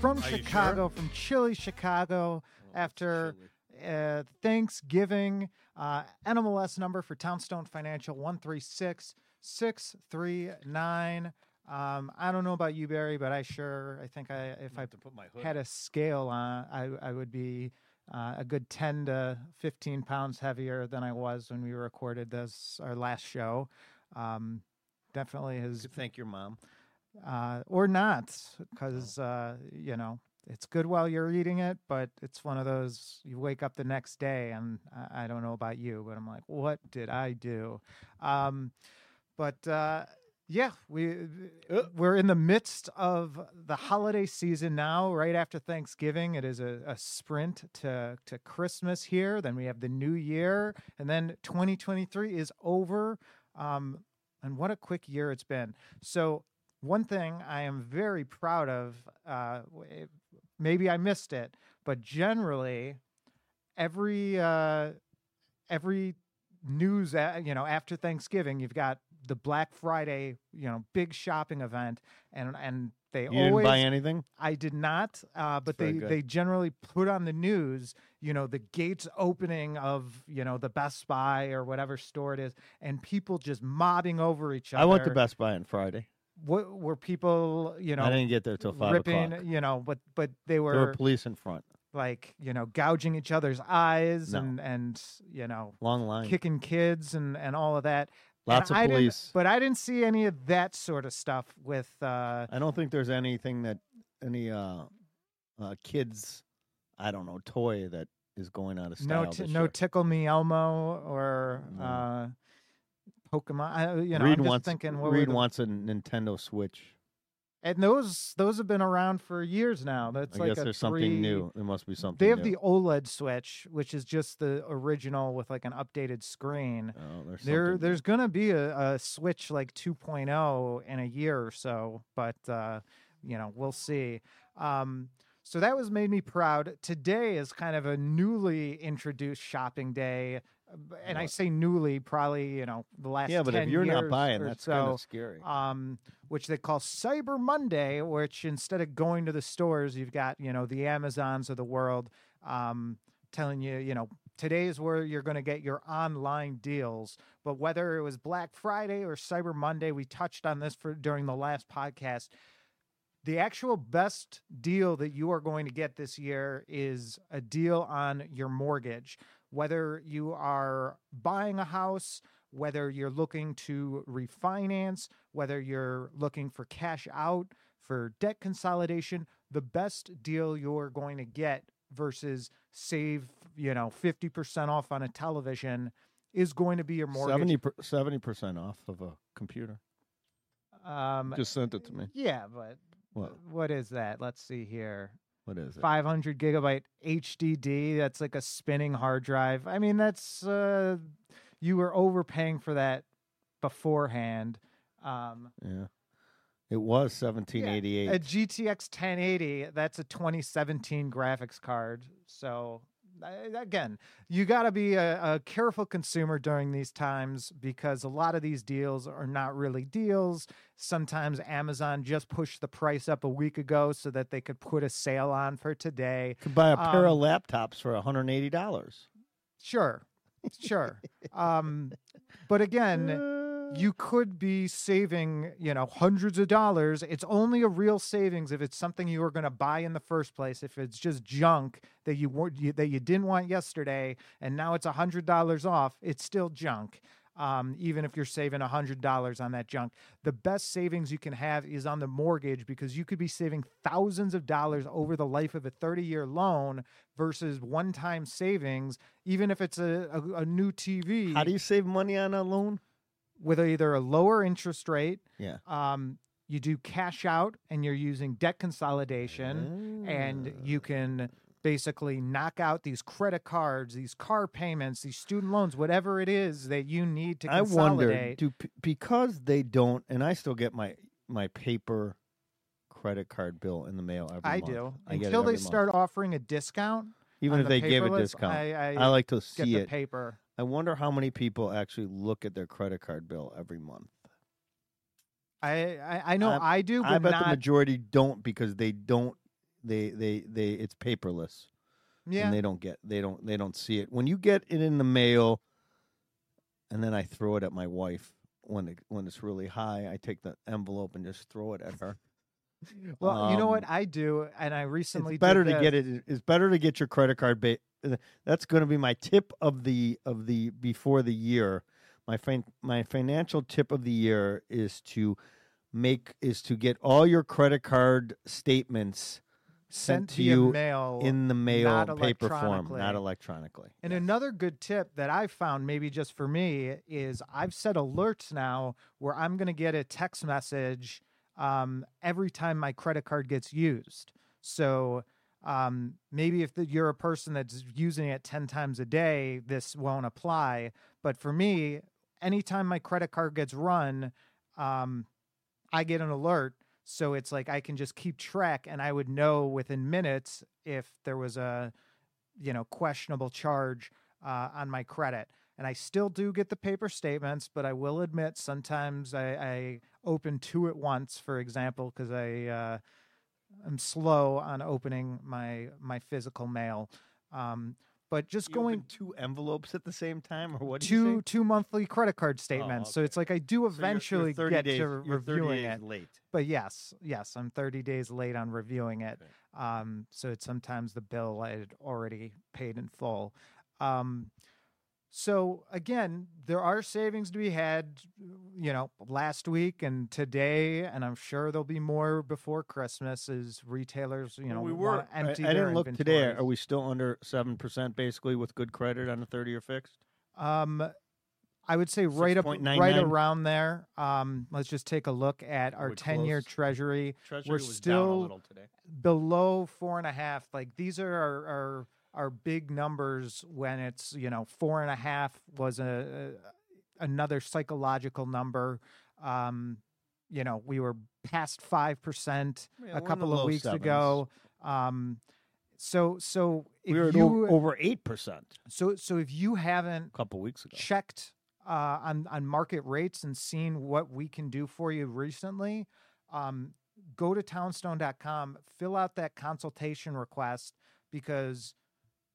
from Chicago, from chilly Chicago, after uh, Thanksgiving. Uh, NMLS number for Townstone Financial 136 639. Um, I don't know about you, Barry, but I sure, I think I, if I to put my hood. had a scale on, I, I would be uh, a good 10 to 15 pounds heavier than I was when we recorded this, our last show. Um, definitely has, Thank your mom. Uh, or not, because, uh, you know, it's good while you're eating it, but it's one of those you wake up the next day and I, I don't know about you, but I'm like, what did I do? Um, but, uh, yeah, we we're in the midst of the holiday season now. Right after Thanksgiving, it is a, a sprint to to Christmas here. Then we have the New Year, and then 2023 is over. Um, and what a quick year it's been. So one thing I am very proud of. Uh, maybe I missed it, but generally, every uh, every news, uh, you know, after Thanksgiving, you've got the Black Friday, you know, big shopping event, and and they You didn't always buy anything? I did not, uh, but they good. they generally put on the news, you know, the gates opening of you know the Best Buy or whatever store it is, and people just mobbing over each other. I went to Best Buy on Friday. What were people, you know, I didn't get there till five ripping, o'clock. you know, but but they There were, were police in front. like you know gouging each other's eyes No. and and you know Long line. kicking kids and and all of that. And Lots of I police. but I didn't see any of that sort of stuff with. uh I don't think there's anything that any uh, uh kids, I don't know, toy that is going out of style. no, t- no year. tickle me Elmo or No. uh, Pokemon. I, you know, Reed I'm just wants thinking. What Reed the- wants a Nintendo Switch. and those those have been around for years now. That's I like guess there's three, something new. There must be something. They have new. the OLED Switch, which is just the original with like an updated screen. Oh, there's There, there's gonna be a, a Switch like 2.0 in a year or so, but uh, you know we'll see. Um, so that was made me proud. Today is kind of a newly introduced shopping day, uh, and I say newly, probably you know the last yeah, but 10 if you're not buying, that's so. kind of scary. Um, which they call Cyber Monday, which instead of going to the stores, you've got you know the Amazons of the world um, telling you you know today's where you're going to get your online deals. But whether it was Black Friday or Cyber Monday, we touched on this for during the last podcast. The actual best deal that you are going to get this year is a deal on your mortgage. Whether you are buying a house, whether you're looking to refinance, whether you're looking for cash out, for debt consolidation, the best deal you're going to get versus save, you know, 50% off on a television is going to be your mortgage. 70 percent off of a computer. um, Just sent it to me. yeah, but What? what is that? Let's see here. What is it? 500 gigabyte HDD. That's like a spinning hard drive. I mean, that's uh, you were overpaying for that beforehand. Um, Yeah. It was 1788. a GTX 1080. That's a 2017 graphics card. So again, you got to be a, a careful consumer during these times because a lot of these deals are not really deals. Sometimes Amazon just pushed the price up a week ago so that they could put a sale on for today. could buy a pair of um, laptops for 180 dollars. Sure, sure. um, but again, you could be saving, you know, hundreds of dollars. It's only a real savings if it's something you were going to buy in the first place. If it's just junk that you you, that you didn't want yesterday, and now it's a hundred dollars off, it's still junk. Um, even if you're saving a hundred dollars on that junk, the best savings you can have is on the mortgage because you could be saving thousands of dollars over the life of a 30 year loan versus one time savings, even if it's a, a, a new TV How do you save money on a loan? With either a lower interest rate, Yeah. um, you do cash out and you're using debt consolidation, and you can basically knock out these credit cards, these car payments, these student loans, whatever it is that you need to consolidate. I wonder, do because they don't, and I still get my my paper credit card bill in the mail every I month. do I until they month. start offering a discount. even if the they give a discount. I, I, I like to see the it. paper. I wonder how many people actually look at their credit card bill every month. I I, I know I, do, but I bet not. the majority don't because they don't. They they they. It's paperless. yeah, and they don't get they don't they don't see it when you get it in the mail and then i throw it at my wife when it when it's really high i take the envelope and just throw it at her well, you know what um, I do, and I recently it's better to get it it's better to get your credit card ba- that's going to be my tip of the of the before the year my fin- my financial tip of the year is to make is to get all your credit card statements sent, to you mail in the mail paper form not electronically And Yes. another good tip that I found, maybe just for me, is I've set alerts now where I'm going to get a text message um, every time my credit card gets used. So um, maybe if the, you're a person that's using it 10 times a day, this won't apply. But for me, anytime my credit card gets run, um, I get an alert. So it's like I can just keep track and I would know within minutes if there was a you know questionable charge uh, on my credit and i still do get the paper statements but i will admit sometimes i, I open two at once for example because i uh, am slow on opening my my physical mail um, but just You going two envelopes at the same time, or what? do you two two monthly credit card statements so okay. it's like i do So you're- you're eventually 30 get days, to you're 30 reviewing days it late. but yes yes i'm 30 days late on reviewing it Okay. um, so it's sometimes the bill i had already paid in full um, so again there are savings to be had you know last week and today and i'm sure there'll be more before christmas as retailers you know we were. I, I empty their didn't look today. Are we still under seven percent, basically, with good credit on a thirty-year fixed? Um, I would say right up, right around there. Um, let's just take a look at our ten-year? Treasury Treasury We're was down a still- little today. below four and a half. Like these are our, our our big numbers when it's you know four and a half was a, a another psychological number. Um, you know we were past five percent Yeah, a couple of weeks sevens. ago. Um, so so if We were you over, over eight percent so so if you haven't a couple weeks ago. checked uh, on on market rates and seen what we can do for you recently, um, go to townstone.com, fill out that consultation request because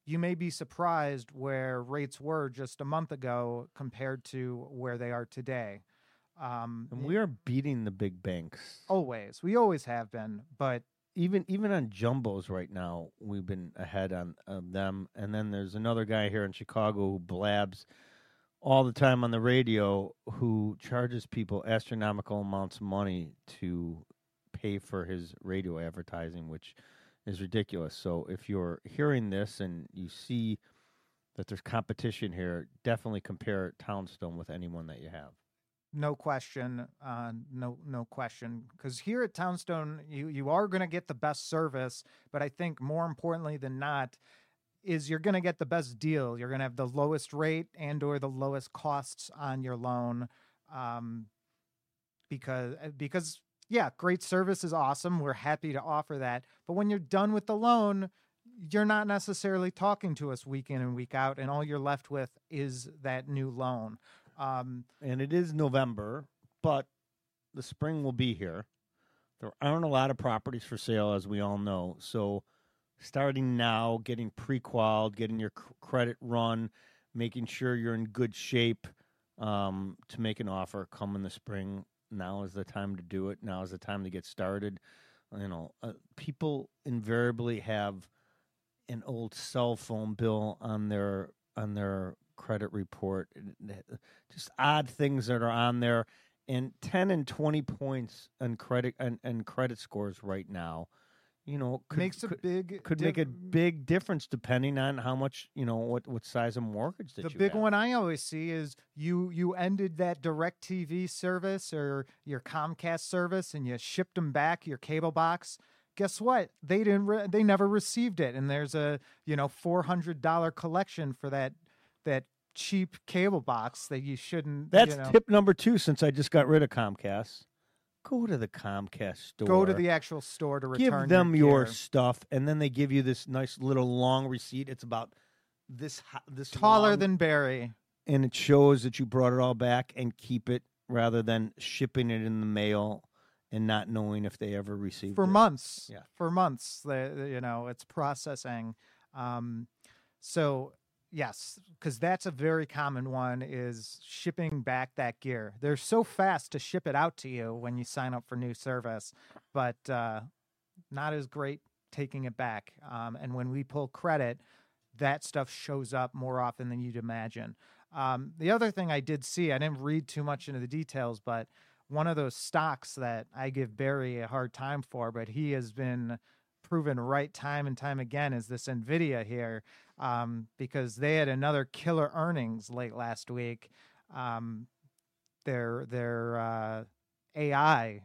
you may be surprised where rates were just a month ago compared to where they are today. Um, And we are beating the big banks. always, we always have been, but even even on jumbos right now, we've been ahead on of them. And then there's another guy here in Chicago who blabs all the time on the radio, who charges people astronomical amounts of money to pay for his radio advertising, which is ridiculous. So if you're hearing this and you see that there's competition here, definitely compare Townstone with anyone that you have. no question uh, no no question because here at townstone you you are going to get the best service but i think more importantly than not is you're going to get the best deal you're going to have the lowest rate and or the lowest costs on your loan um, because uh, because yeah great service is awesome we're happy to offer that but when you're done with the loan you're not necessarily talking to us week in and week out and all you're left with is that new loan um, and it is November, but the spring will be here. There aren't a lot of properties for sale, as we all know. So, starting now, getting pre-qualified, getting your credit run, making sure you're in good shape um, to make an offer come in the spring. Now is the time to do it. Now is the time to get started. You know, uh, people invariably have an old cell phone bill on their on their credit report just odd things that are on there and 10 and 20 points on credit and, and credit scores right now you know could, makes a could, big could make a big difference depending on how much you know what what size of mortgage that the big have. one I always see is you you ended that DirecTV service or your Comcast service and you shipped them back your cable box. Guess what? They didn't. Re- they never received it, and there's a you know four hundred dollar collection for that that cheap cable box that you shouldn't. that's you know, tip number two since i just got rid of comcast go to the comcast store go to the actual store to give return. them your, your stuff and then they give you this nice little long receipt it's about this this taller long, than Barry. and it shows that you brought it all back and keep it rather than shipping it in the mail and not knowing if they ever received it. for it. months. Yeah. for months. The, the- you know it's processing. Um, so yes, because that's a very common one is shipping back that gear. They're so fast to ship it out to you when you sign up for new service, but uh, not as great taking it back. Um, and when we pull credit, that stuff shows up more often than you'd imagine. Um, the other thing I did see, I didn't read too much into the details, but one of those stocks that I give Barry a hard time for, but he has been proven right time and time again is this Nvidia here, um, because they had another killer earnings late last week. Um, their their uh, AI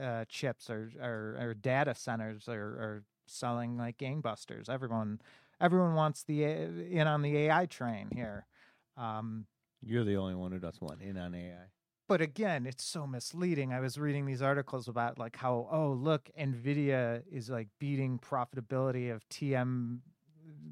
uh, chips or, or or data centers are, are selling like gangbusters. Everyone everyone wants the in on the AI train here. Um, You're the only one who doesn't want in on AI. But again, it's so misleading. I was reading these articles about like how oh look, Nvidia is like beating profitability of TM,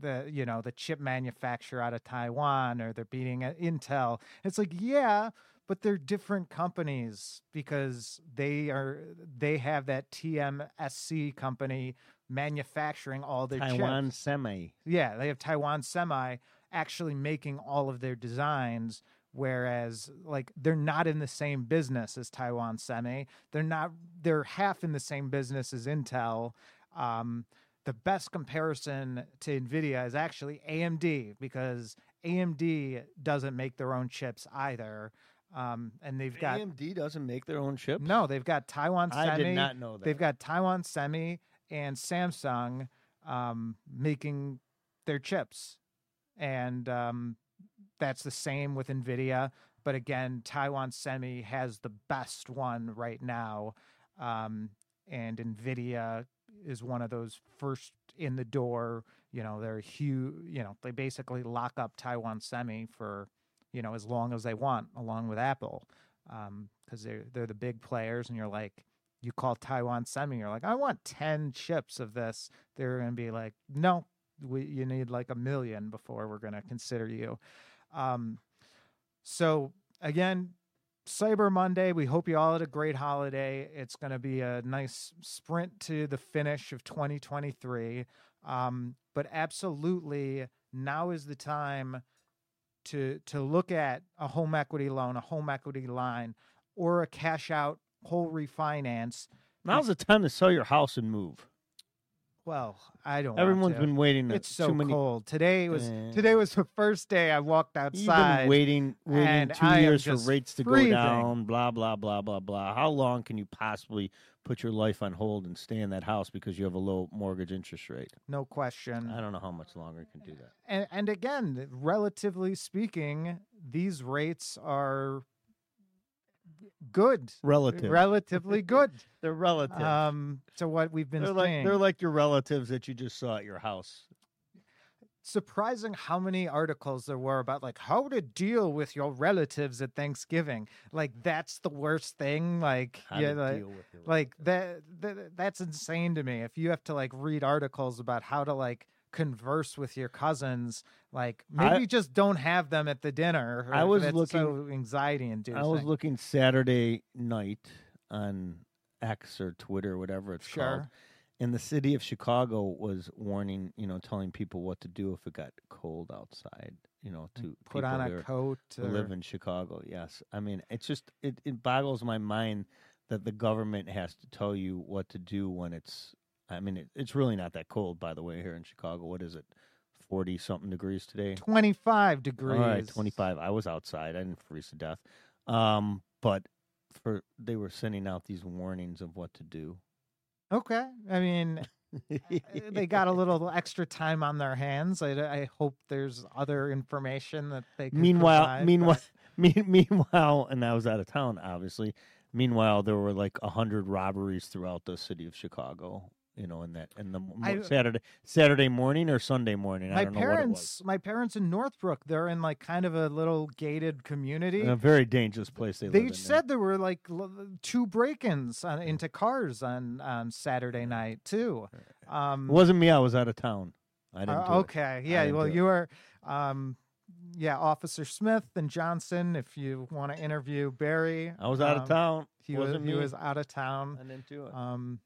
the you know the chip manufacturer out of Taiwan, or they're beating uh, Intel. It's like yeah, but they're different companies because they are they have that TMSC company manufacturing all their chips. Taiwan chips. Semi. Yeah, they have Taiwan Semi actually making all of their designs, whereas like they're not in the same business as Taiwan Semi. They're not. They're half in the same business as Intel. Um, the best comparison to Nvidia is actually AMD because AMD doesn't make their own chips either, um, and they've got AMD doesn't make their own chips. no, they've got Taiwan Semi. I did not know that. They've got Taiwan Semi and Samsung um, making their chips, and um, that's the same with Nvidia. But again, Taiwan Semi has the best one right now, um, and Nvidia is one of those first in the door. You know, they're huge. You know, they basically lock up Taiwan Semi for you know as long as they want, along with Apple, because they're they're the big players, and you're like you call Taiwan Semi, you're like, I want 10 chips of this. They're going to be like, no, we, you need like a million before we're going to consider you. Um, so, again, Cyber Monday, we hope you all had a great holiday. It's going to be a nice sprint to the finish of 2023. Um, but absolutely, now is the time to to look at a home equity loan, a home equity line, or a cash out whole refinance. Now's the time to sell your house and move. Well, I don't. Everyone's been waiting. It's so many, cold. Today was Eh. today was the first day I walked You've outside. been waiting, waiting two I years for rates to freezing. go down. Blah blah blah blah blah. How long can you possibly put your life on hold and stay in that house because you have a low mortgage interest rate? no question. I don't know how much longer you can do that. And and again, relatively speaking, these rates are good. Relative. Relatively good. they're relative. um to what we've been they're like they're like your relatives that you just saw at your house. surprising how many articles there were about like how to deal with your relatives at Thanksgiving. Like that's the worst thing. Like How yeah, to like, deal with your like that, that that's insane to me. If you have to like read articles about how to like converse with your cousins, like I- maybe just don't have them at the dinner. I was looking- so anxiety inducing. I was looking Saturday night on X or Twitter, whatever it's called. And the city of Chicago was warning, you know, telling people what to do if it got cold outside, you know, to Put on a coat. who live in Chicago. Yes. I mean, it's just, it, it boggles my mind that the government has to tell you what to do when it's, I mean, it, it's really not that cold, by the way, here in Chicago. What is it? 40 something degrees today? 25 degrees. All right, 25. I was outside. I didn't freeze to death. Um, but for they were sending out these warnings of what to do. Okay. I mean, they got a little extra time on their hands. I, I hope there's other information that they. Can meanwhile, provide, meanwhile, but- me- meanwhile, and I was out of town, obviously. Meanwhile, there were like a hundred robberies throughout the city of Chicago. You know, in that in the I- Saturday Saturday morning or Sunday morning. I my don't know what it was. parents, my parents in Northbrook, they're in like kind of a little gated community. In a very dangerous place they, They in there. said there were like two break-ins on, into cars on on Saturday night too. Um, it wasn't me. I was out of town. I didn't. Uh, do it. okay, I yeah. Well, you were. Um, yeah, Officer Smith and Johnson. If you want to interview Barry, I was out of um, town. He was Wasn't he was out of town. I didn't do it. Um,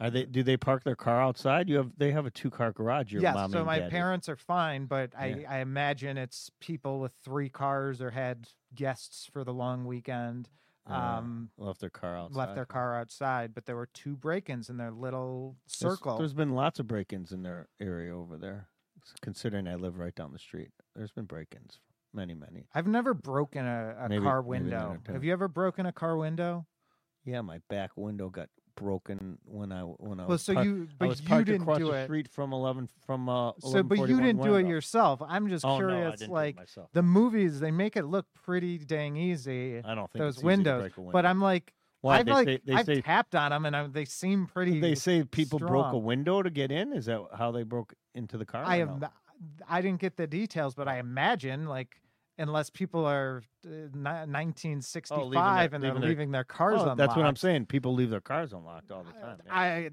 Are they? Do they park their car outside? You have. They have a two car garage. Your yes, so my parents are fine, but I, Yeah. I imagine it's people with three cars or had guests for the long weekend. Uh, Um, left their car outside. left their car outside, but there were two break-ins in their little There's- circle. there's been lots of break-ins in their area over there. Considering I live right down the street, there's been break-ins, many, many. I've never broken a, a Maybe- car window. Have you ever broken a car window? Yeah, my back window got broken when I when I well, was so parked- you I but was you didn't across do the it. street from eleven from uh. So, but you didn't do it yourself. I'm just Oh no, I curious. didn't like do it myself. the movies, they make it look pretty dang easy. I don't think those it's easy to windows, break a window. But I'm like, Why I've they like say they I've say tapped on them and I, they seem pretty. they say people broke a strong. window to get in. Is that how they broke into the car? I or am. no? I didn't get the details, but I imagine like unless people are uh, ni- 1965 and they're Oh, leaving their- their cars Oh, unlocked. that's what I'm saying. People leave their cars unlocked all the time. yeah. I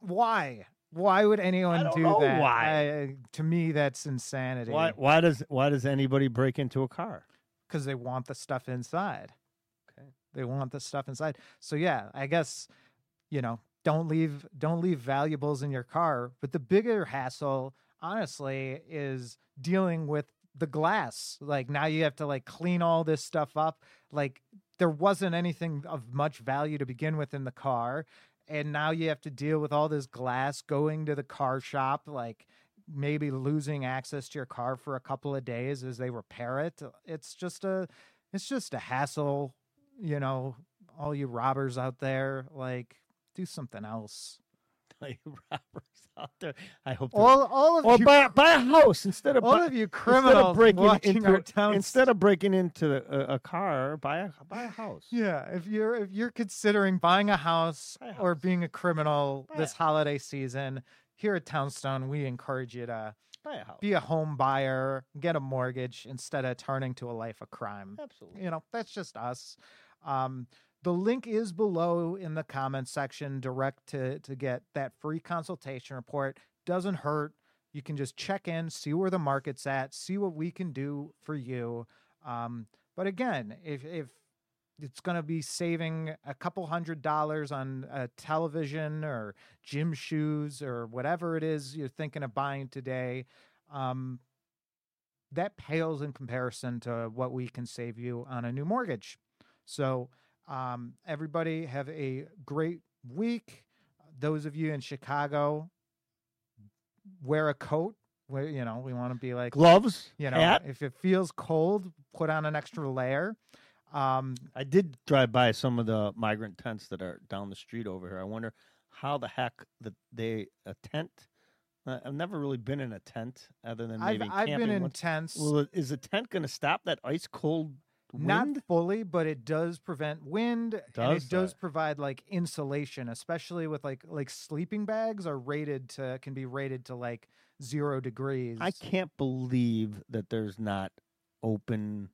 why why would anyone do that? why. I, to me, that's insanity. Why? Why does Why does anybody break into a car? Because they want the stuff inside. Okay. They want the stuff inside. So yeah, I guess you know don't leave don't leave valuables in your car. But the bigger hassle, honestly, is dealing with the glass. Like now you have to like clean all this stuff up. Like there wasn't anything of much value to begin with in the car. And now you have to deal with all this glass going to the car shop, like maybe losing access to your car for a couple of days as they repair it. It's just a it's just a hassle, you know, all you robbers out there, like do something else. Like robbers out there. I hope. All all of or you buy, buy a house instead of all buy, of you instead criminals of breaking watching into our town instead of breaking into a, a car. Buy a buy a house. Yeah, if you're if you're considering buying a house, a or being a criminal Buy a this holiday season, here at Townstone, we encourage you to Buy a house. be a home buyer, get a mortgage instead of turning to a life of crime. Absolutely. You know, that's just us. Um, the link is below in the comments section, direct to to get that free consultation report. Doesn't hurt. You can just check in, see where the market's at, see what we can do for you. Um, but again, if if it's going to be saving a couple hundred dollars on a television or gym shoes or whatever it is you're thinking of buying today, um, that pales in comparison to what we can save you on a new mortgage. So, um, everybody have a great week. Those of you in Chicago, wear a coat. Where you know we want to be like Gloves. you know hat. if it feels cold, put on an extra layer. Um, I did drive by some of the migrant tents that are down the street over here. I wonder how the heck that they a tent. I've never really been in a tent other than I've maybe I've camping. been in once. tents. Well, is a tent going to stop that ice cold wind? Not fully, but it does prevent wind and Does it does provide like insulation, especially with like like sleeping bags are rated to can be rated to like zero degrees. I can't believe that there's not open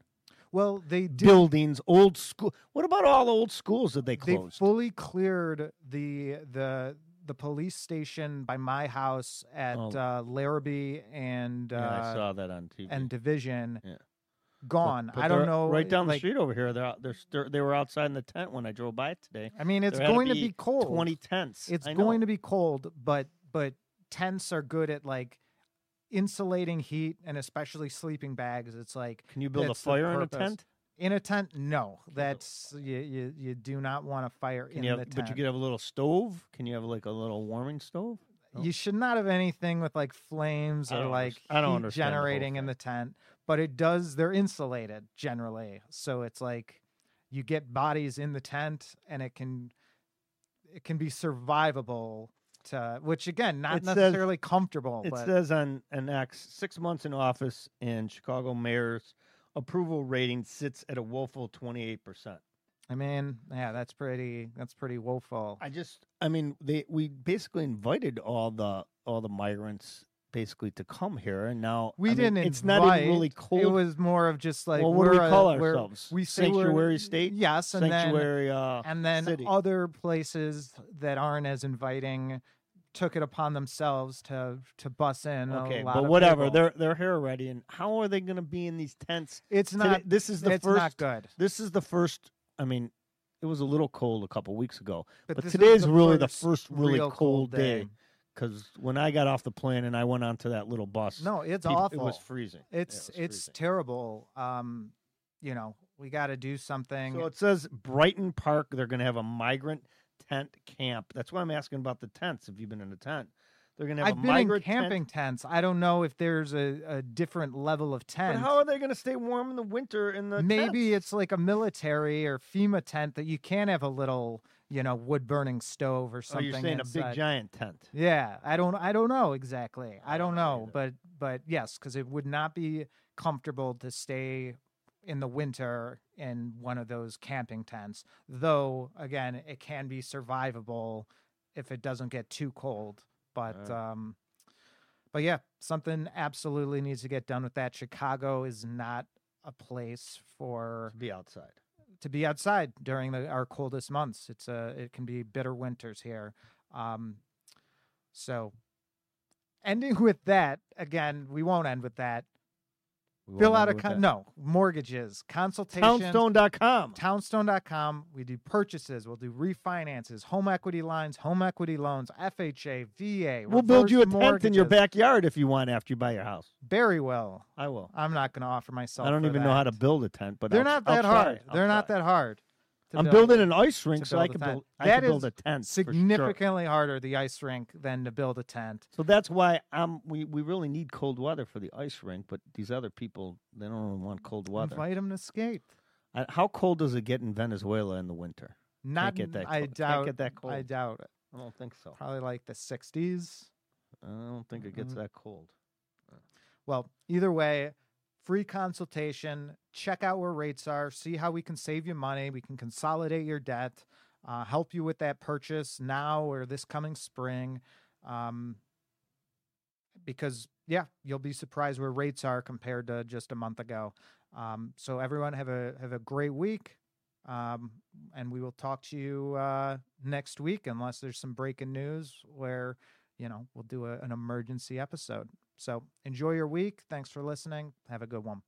well, they did buildings, old school. What about all old schools that they closed? they fully cleared the the the police station by my house at Oh. uh, Larrabee and uh, yeah, I saw that on TV. and Division. Yeah. But- Gone. but I don't know. Right down like, the street over here, they're they're, they were outside in the tent when I drove by it today. I mean, it's There had to going to be be cold. Twenty tents. It's going to be cold, but but tents are good at like insulating heat and especially sleeping bags. It's like Can you build a fire in a tent? in a tent. No, that's you you, you do not want a fire Can in you the have, tent. but you could have a little stove. Can you have like a little warming stove? no? You should not have anything with like flames or like I don't heat understand the generating in the tent. But it does. They're insulated generally, so it's like you get bodies in the tent, and it can it can be survivable. To which again, not It says- necessarily comfortable, It but says on an X six months in office and Chicago mayor's approval rating sits at a woeful twenty eight percent. I mean, yeah, that's pretty. That's pretty woeful. I just, I mean, they we basically invited all the all the migrants basically to come here, and now we I mean, didn't. It's not even really cold. It was more of just like well, what do we a- call we're- ourselves? We sanctuary state, Yes, and then sanctuary. uh, and then city. other places that aren't as inviting took it upon themselves to to bus in. a Okay, but whatever. people. They're they're here already, and how are they going to be in these tents? it's Today- not. this is the it's first. not good. This is the first. I mean, it was a little cold a couple weeks ago, but, today is really the first first really real cold day. Because when I got off the plane and I went onto that little bus, No, it's peop- awful. It was freezing. Yeah, it It's was it's freezing. terrible. Um, you know, we got to do something. So it says Brighton Park. They're going to have a migrant tent camp. That's why I'm asking about the tents. If you've been in a tent, they're going to have I've a been in migrant camping tent. tents. I don't know if there's a, a different level of But tent. how are they going to stay warm in the winter in the Maybe tents? it's like a military or FEMA tent that you can have a little, you know, wood burning stove or Oh, something. you're saying a big giant tent. Yeah, I don't I don't know exactly. I don't know, but but yes, cuz it would not be comfortable to stay in the winter in one of those camping tents. Though again, it can be survivable if it doesn't get too cold. But Right. um but yeah, something absolutely needs to get done with that. Chicago is not a place for To be outside. To be outside during the, our coldest months. It's a it can be bitter winters here. Um, so ending with that again, we won't end with that. We Fill out a end with con- that. no mortgages, consultation. Townstone.com. Townstone.com. We do purchases. We'll do refinances, home equity lines, home equity loans, FHA, VA. We'll build you a reverse tent in your backyard if you want after you buy your house. Very well. I will. I'm not going to offer myself. I don't for even know how to build a tent, but They're I'll- not I'll that try. hard. I'll They're not try. that hard. I'm build. building an ice rink so I can build. I That can build a tent. for sure. significantly harder the ice rink than to build a tent. So that's why um we we really need cold weather for the ice rink, but these other people they don't really want cold weather. Invite them to skate. Uh, How cold does it get in Venezuela in the winter? Not get that I cold. Can't doubt. get that cold. I doubt it. I don't think so. Probably like the 60s. I don't think it gets that cold. Well, either way, free consultation. Check out where rates are. See how we can save you money. We can consolidate your debt. Uh, help you with that purchase now or this coming spring. Um, because yeah, you'll be surprised where rates are compared to just a month ago. Um, so everyone have a have a great week. Um, and we will talk to you uh, next week unless there's some breaking news where you know we'll do a, an emergency episode. So enjoy your week. Thanks for listening. Have a good one.